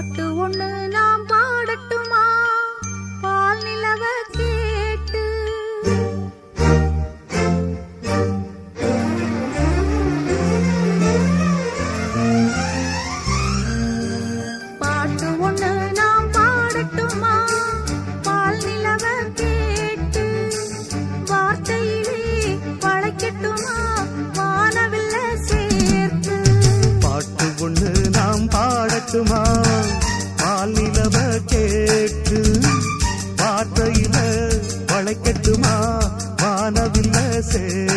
பாட்டு ஒண்ணு நாம் பாடட்டுமா? பால் நிலவ கேட்டு. பாட்டு ஒண்ணு நாம் பாடட்டுமா? பால் நிலவ கேட்டு. வார்த்தையிலே வளைக்கட்டுமா வானவில்ல சேர்த்து. பாட்டு ஒண்ணு நாம் பாடட்டுமா? வானவில்ல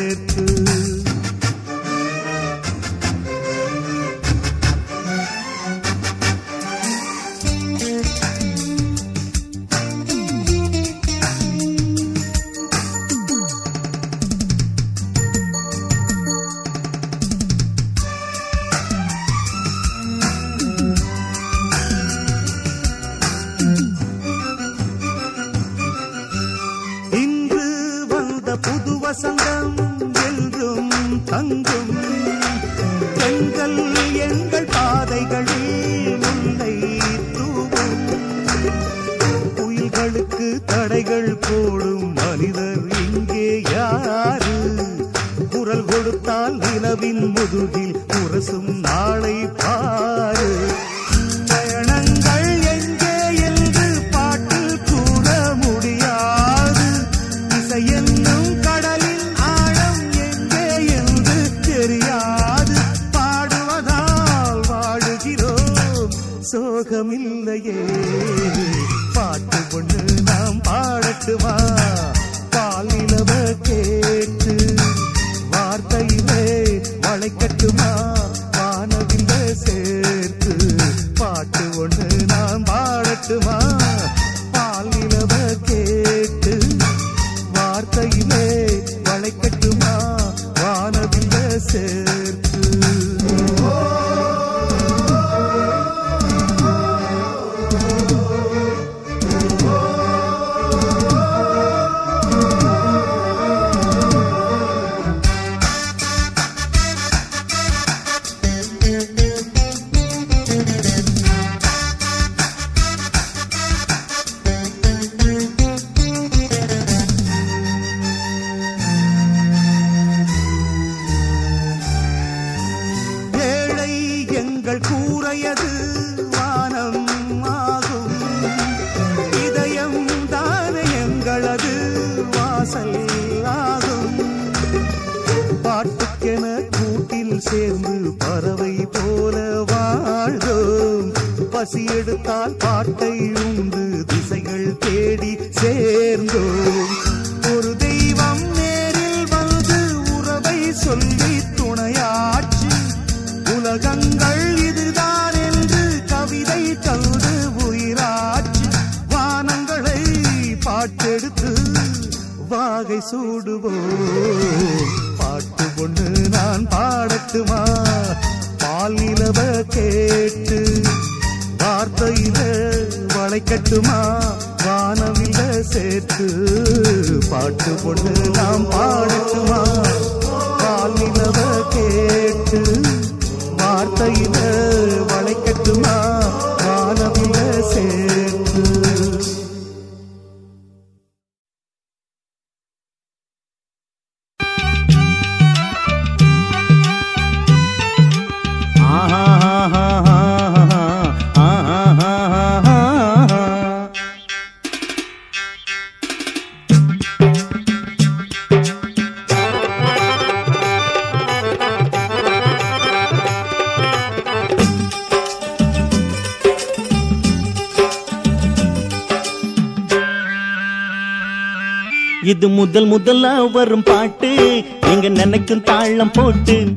வளைக்கட்டுமா வாசல் ஆகும். பாட்டுக்கென கூட்டில் சேர்ந்து பறவை போல வாழ்ந்தோம். பசி எடுத்தால் பாட்டை உண்டு திசைகள் தேடி சேர்ந்தோம். வாகை சூடுவோம். பாட்டு ஒண்ணு நான் பாடட்டுமா? பாலிலவ கேட்டு வார்த்தையில வளைக்கட்டுமா? வானவில சேர்த்து பாட்டு பொண்ணு நாம் பாடட்டுமா? பாலிலவ கேட்டு வார்த்தையில வளைக்கட்டுமா? வானவில சேர்த்து முதல் முதலா வரும் பாட்டு. எங்க நினைக்கும் தாளம் போட்டு.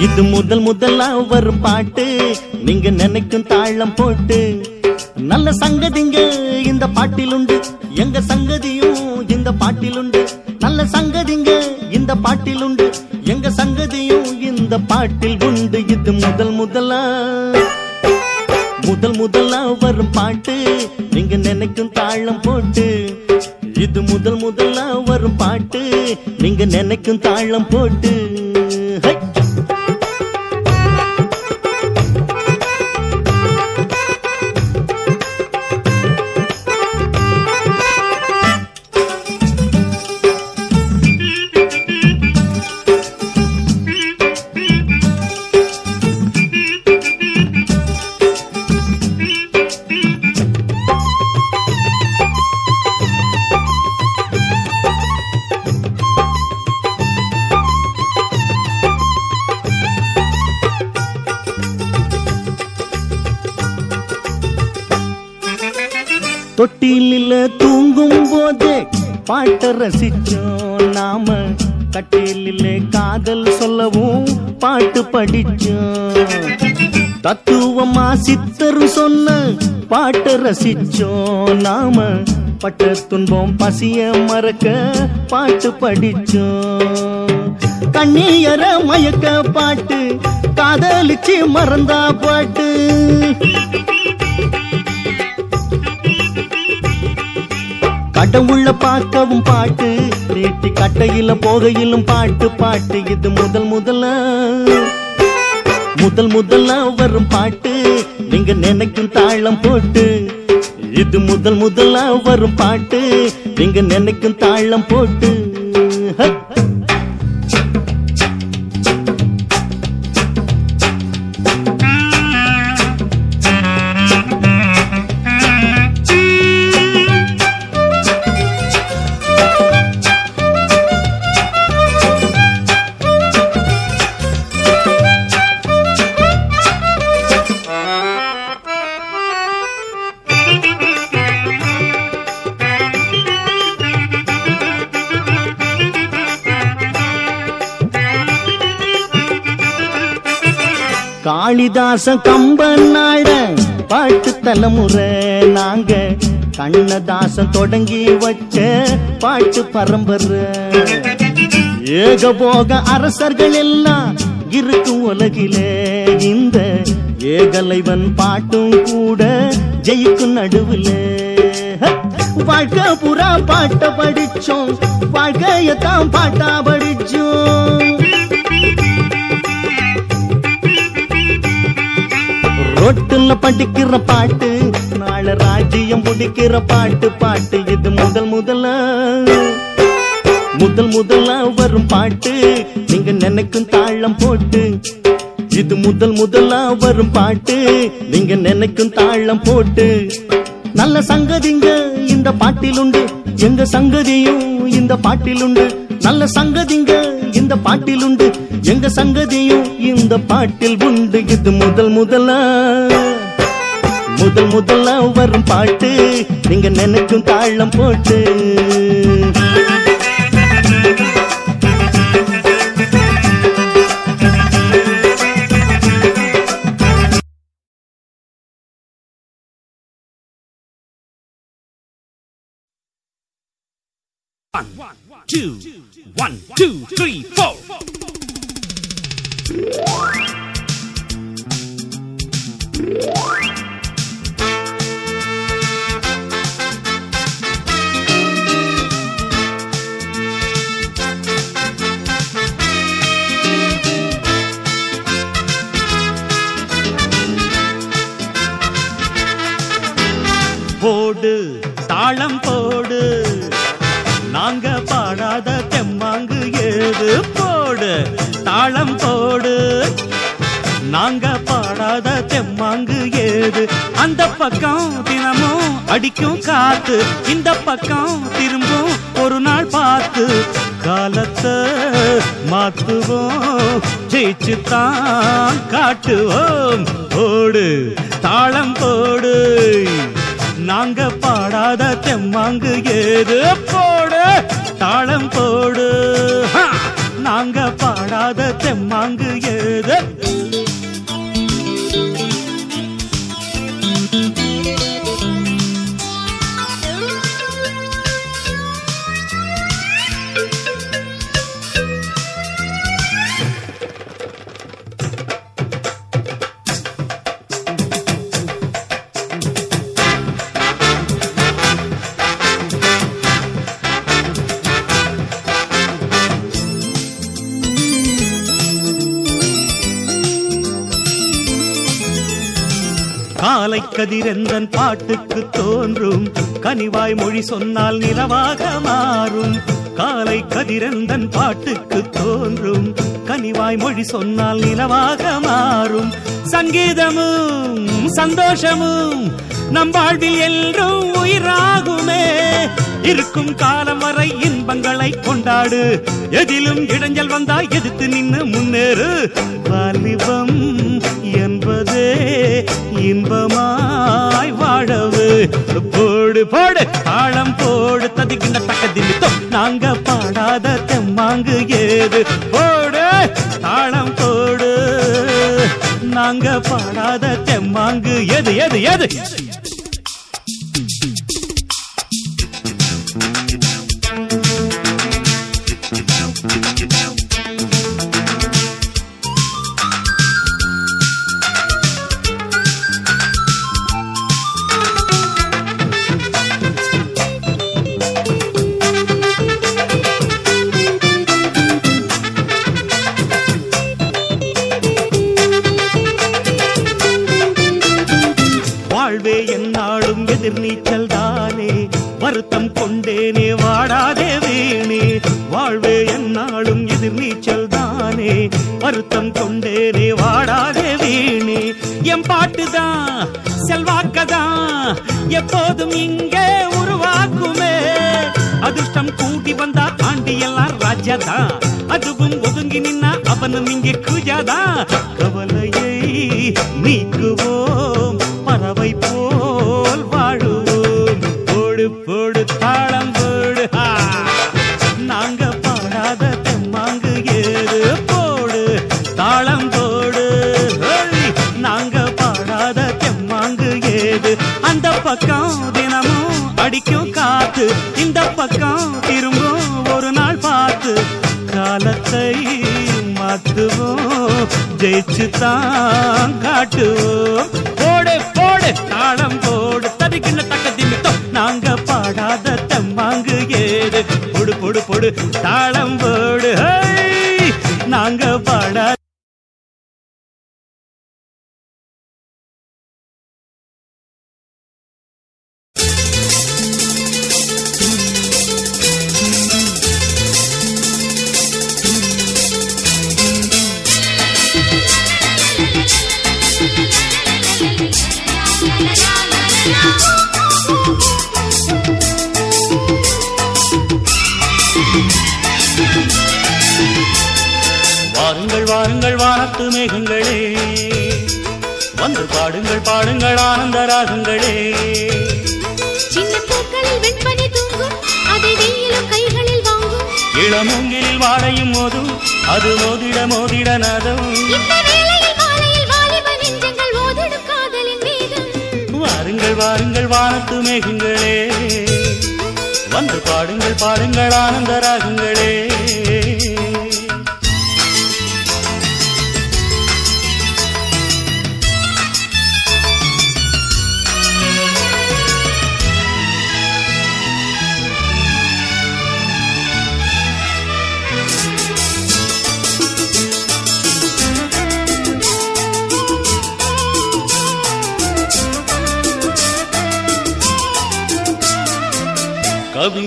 இது முதல் முதலா வரும் பாட்டு. நீங்க நினைக்கும் தாளம் போட்டு. நல்ல சங்கதிங்க இந்த பாட்டிலுண்டு. எங்க சங்கதியும் இந்த பாட்டிலுண்டு. நல்ல சங்கதிங்க இந்த பாட்டிலுண்டு. எங்க சங்கதியும் இந்த பாட்டில் உண்டு. இது முதல் முதலா. முதல் முதலா வரும் பாட்டு. நீங்க நினைக்கும் தாளம் போட்டு. இது முதல் முதலா வரும் பாட்டு. நீங்க நினைக்கும் தாளம் போட்டு. தூங்கும் போதே பாட்ட ரசிச்சோம் நாம. கட்டிலிலே காதல் சொல்லவும் பாட்டு படிச்சோம். தத்துவமா சித்தர் சொன்ன பாட்டு ரசிச்சோம் நாம. பட்ட துன்பம் பசிய மறக்க பாட்டு படிச்சோம். கண்ணீர மயக்க பாட்டு காதலிச்சு மறந்தா பாட்டு. கடவுள பார்க்கவும் பாட்டு நீட்டி கட்டையில போகையிலும் பாட்டு பாட்டு இது முதல் முதல்ல முதல் முதல்ல வரும் பாட்டு நீங்க நினைக்கும் தாளம் போட்டு இது முதல் முதல்ல வரும் பாட்டு நீங்க நினைக்கும் தாளம் போட்டு. காளிதாச கம்பனாட பாட்டு தலைமுறை நாங்க கண்ணதாசன் தொடங்கி வச்ச பாட்டு பரம்பரை. ஏகபோக அரசர்கள் எல்லாம் இருக்கும் உலகிலே இந்த ஏகலைவன் பாட்டும் கூட ஜெயிக்கும் நடுவில். வாழ்க்கை புறா பாட்ட படிச்சோம். வாழ்க்கையத்தான் பாட்டா படிச்சோம். ரோட்டுல படிக்கிற பாட்டு நாள ராஜ்யம் பிடிக்கிற பாட்டு பாட்டு இது முதல் முதல்ல முதல் முதலா வரும் பாட்டு நீங்க நினைக்கும் தாளம் போட்டு இது முதல் முதலா வரும் பாட்டு நீங்க நினைக்கும் தாளம் போட்டு. நல்ல சங்கதிங்க இந்த பாட்டிலுண்டு எங்க சங்கதியும் இந்த பாட்டிலுண்டு நல்ல சங்கதிங்க இந்த பாட்டிலுண்டு எங்க சங்கதியும் இந்த பாட்டில் உண்டு. இது முதல் முதலா. முதல் முதலா வரும் பாட்டு. நீங்க நினைக்கும் தாளம் போட்டு. One, two, one, two, three, four. Yeah. பக்கம் தினமும் அடிக்கும் காத்து இந்த பக்கம் திரும்பும் ஒரு நாள் பார்த்து காலத்தை மாத்துவோம் ஜெயிச்சு தான் காட்டுவோம் போடு தாளம் போடு. நாங்க பாடாத தெம்மாங்கு ஏது போடு தாளம் போடு. நாங்க பாடாத தெம்மாங்கு ஏது கதிரந்தன் பாட்டுக்கு தோன்றும். கனிவாய் மொழி சொன்னால் நிலவாக மாறும். காலை கதிரந்தன் பாட்டுக்கு தோன்றும். கனிவாய் மொழி சொன்னால் நிலவாக மாறும். சங்கீதமும் சந்தோஷமும் நம் வாழ்வில் என்றும் உயிராகுமே. இருக்கும் காலம் வரை இன்பங்களை கொண்டாடு. எதிலும் இடைஞ்சல் வந்தா எதிர்த்து நின்று முன்னேறு. வாலிபம் என் என்பதே இன்பமாய் வாழவு. போடு போடு தாளம் போடு ததிக்கின்ற தக்க திமித்தோ நாங்க பாடாத தெம்மாங்கு ஏது? போடு தாளம் போடு. நாங்க பாடாத தெம்மாங்கு எது எது எது எதிர்நீச்சல் தானே? வருத்தம் கொண்டேனே வாடாதே வேணே. வாழ்வே என்னாலும் எதிர்நீச்சல் தானே. வருத்தம் கொண்டேனே வாடாதே வேணே. என் பாட்டுதான் செல்வாக்கதான் எப்போதும் இங்கே உருவாக்குமே. அதிர்ஷ்டம் கூட்டி வந்தா ஆண்டி எல்லாம் ராஜாதான் அதுவும் ஒதுங்கி நின்னா அவனும் இங்கே குஜாதான் கவலையை நீக்குவோம் பறவை பக்கம் திரும்பும் ஒரு நாள் பார்த்து காலத்தை மாத்துவோம் ஜெயிச்சு தான் காட்டுவோம். போடு போடு. தாளம் போடு. தடிக்கின்ற தக்க திமித்தம் நாங்க பாடாத தம்மாங்கு ஏது பொடு பொடு பொடு. தாளம் வாருங்கள் வாருங்கள் வானத்து மேகங்களே. வந்து பாடுங்கள் பாடுங்கள் ஆனந்த ராகங்களே.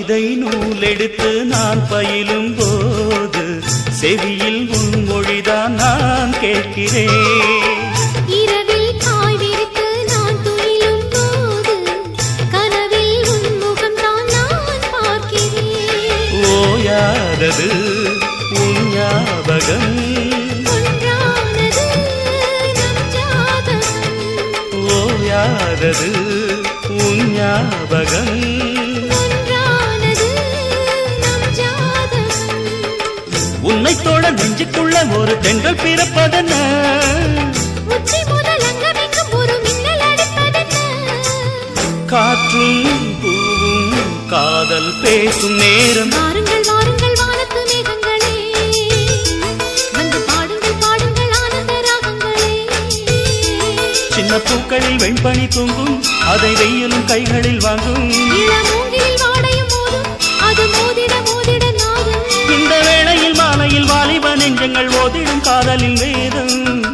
கவிதை நூலெடுத்து நான் பயிலும் போது செவியில் உன் மொழிதான் நான் கேட்கிறேன் ஓயாதது உன் ஞாபகம். ஓயாதது உன் ஞாபகம். தோழ நெஞ்சுக்குள்ள ஒரு பிறப்பதென்ன? மின்னல் அடிப்பதென்ன? காற்றும் பூவும் காதல் பேசும் நேரம். வாருங்கள் வாருங்கள் வானத்து மேகங்களே. வந்து பாடுங்கள் பாடுங்கள் ஆனந்த ராகங்களே. சின்ன பூக்களில் வெண்பனி தூங்கும் அதை வெயிலும் கைகளில் வாங்கும். வாலிப நெஞ்சங்கள் ஓதிடும் காதலின் வேதம்.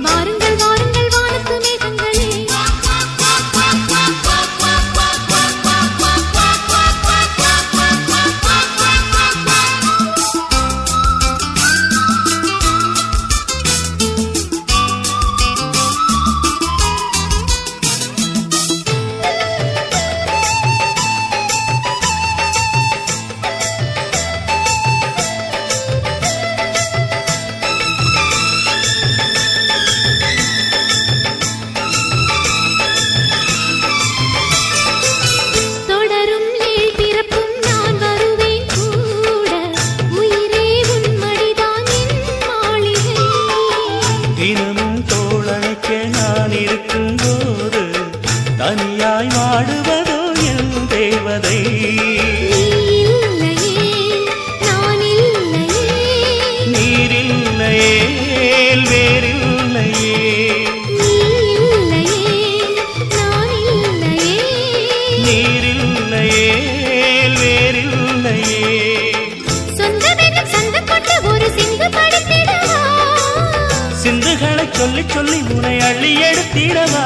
வேறில்லையே வேறில்லையே. சொந்த வேகம் சொந்த கொண்டு ஒரு சிந்து சொல்லி சொல்லி உனை அள்ளி எடுத்திடவா?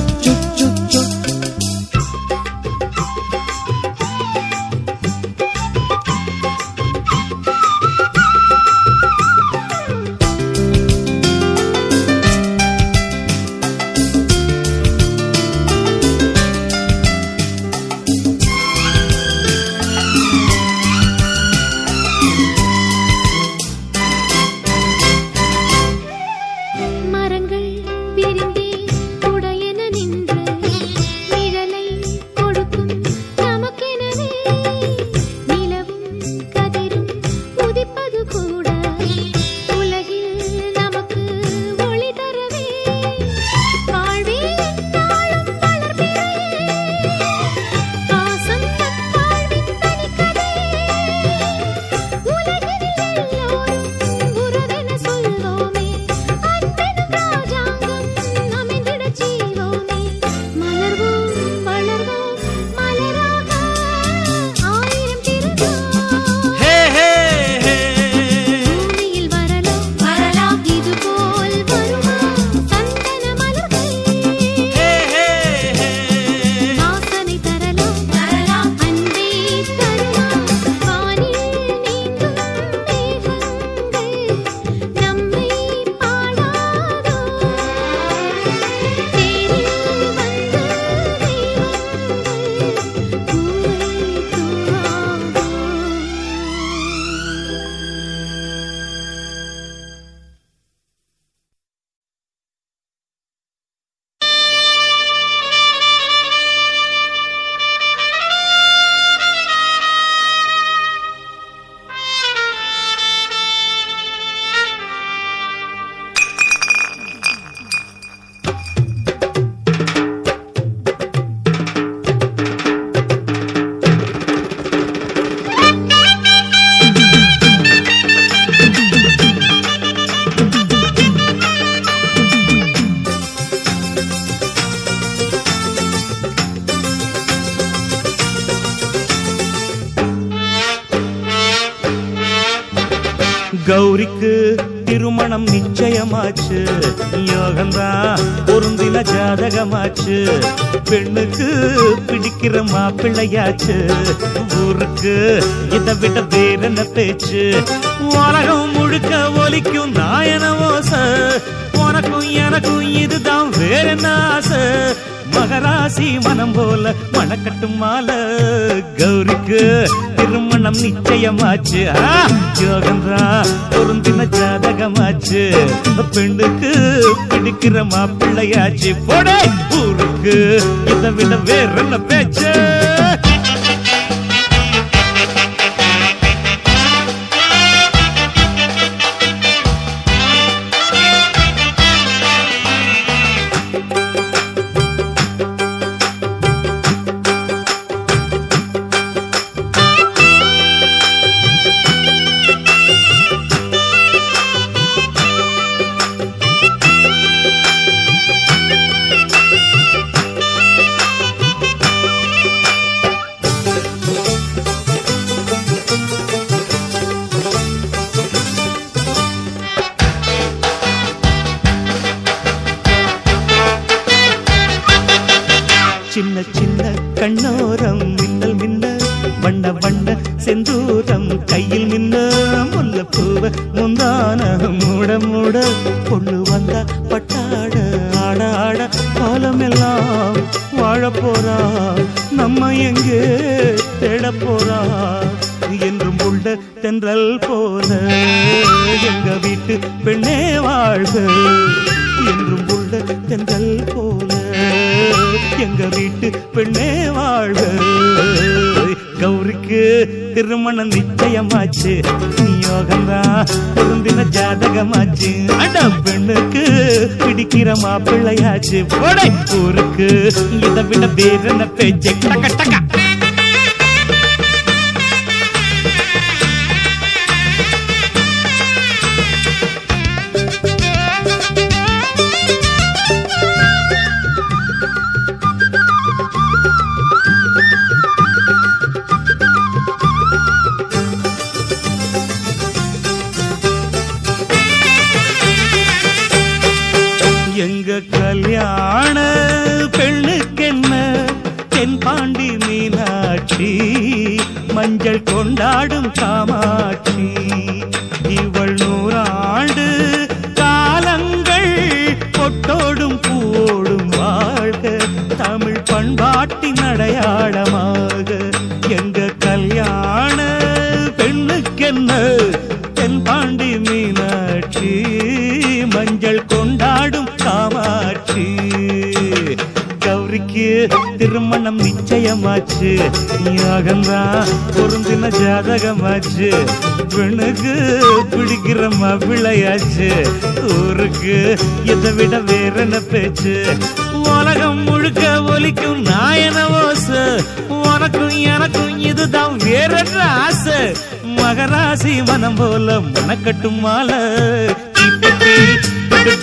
கௌரிக்கு திருமணம் நிச்சயமாச்சு. யோகம்தான் பொருந்தின ஜாதகமாச்சு. பெண்ணுக்கு பிடிக்கிற மாப்பிள்ளையாச்சு. ஊருக்கு இதை விட வேற என்ன பேச்சு? உலகம் முழுக்க ஒலிக்கும் நாயன ஓச. உனக்கும் எனக்கும் இதுதான் வேற என்ன ஆசை? மகராசி மனம் போல மணக்கட்டும் மாலை. கௌரிக்கு திருமணம் நிச்சயமாச்சு. ஆ, யோகந்தா பொருந்தின ஜாதகமாச்சு. பெண்ணுக்கு பிடிக்கிற மாப்பிள்ளையாச்சு. போடே ஊருக்கு இதை விட வேற என்ன பேச்சு? வாழ்க. என்றும் உள்ள தென்றல் போல எங்க வீட்டு பெண்ணே வாழ்க. கௌரிக்கு திருமணம் நிச்சயமாச்சு. நியோகம்தான் பொருந்தின ஜாதகமாச்சு. அட பெண்ணுக்கு பிடிக்கிற மாப்பிள்ளையாச்சு. போடை ஊருக்கு இதை விட வேற என்ன பேச்சு மகன்தான் பொருந்தின ஜாதகமாச்சு பெண்ணுக்கு பிடிக்கிற மாப்பிள்ளையாச்சு ஊருக்கு இதை விட வேற என்ன பேச்சு உலகம் முழுக்க ஒலிக்கும் நாயன ஓசு உனக்கும் எனக்கும் இதுதான் வேற என்ன ஆசை மகராசி மனம் போல மனக்கட்டும் மாலை பாட்டு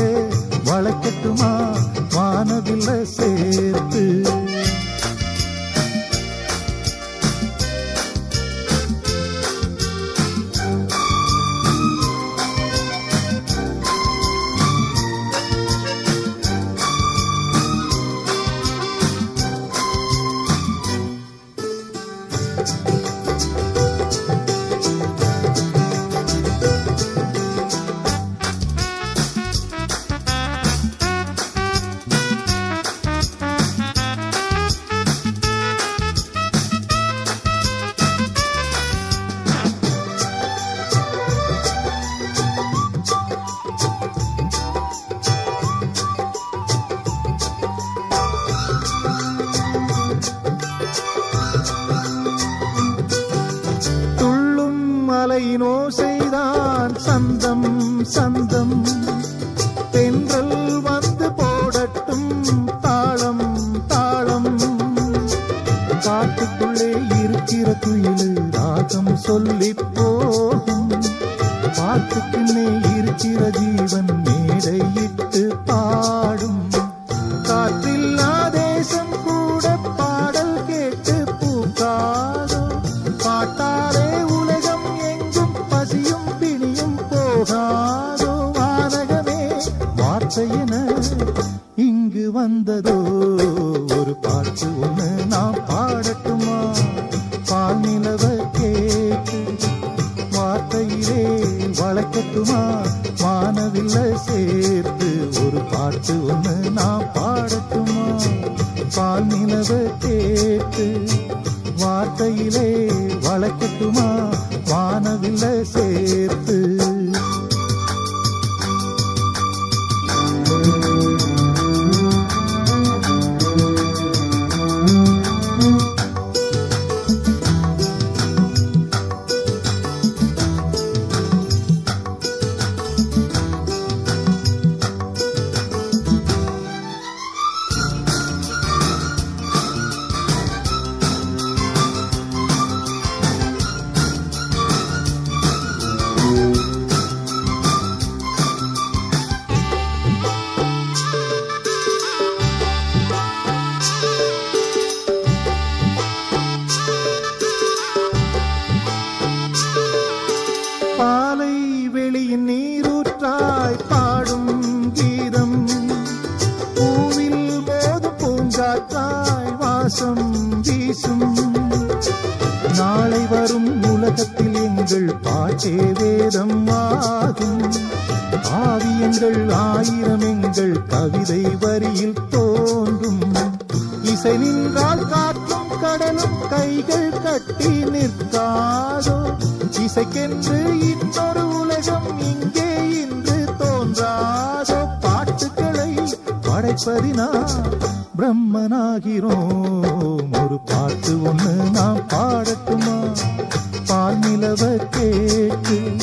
வார்த்தையிலே வளைக்கட்டுமா? வானவில்ல சேர்த்து. sandım sandım. வளர்க்கட்டுமா வானவில்லை சேர்த்து வீசும். நாளை வரும் உலகத்தில் எங்கள் பாட்டே வேதம் ஆகும் ஆவியங்கள் ஆயிரம் எங்கள் கவிதை வரியில் தோன்றும். இசை நின்றால் காற்றும் கடலும் கைகள் கட்டி நிற்காதோ. இசைக்கென்று இன்னொரு உலகம் இங்கே படைப்பதினா பிரம்மனாகிறோம். ஒரு பாட்டு ஒண்ணு நாம் பாடட்டுமா? பால் நிலவ கேட்டு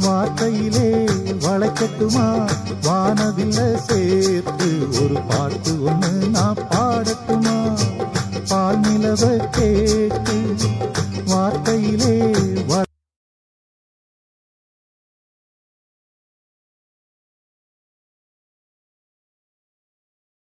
வார்த்தையிலே வளைக்கட்டுமா? வானவில்ல சேர்த்து ஒரு பாட்டு ஒண்ணு நாம் பாடட்டுமா? பால் நிலவ கேட்டு வார்த்தையிலே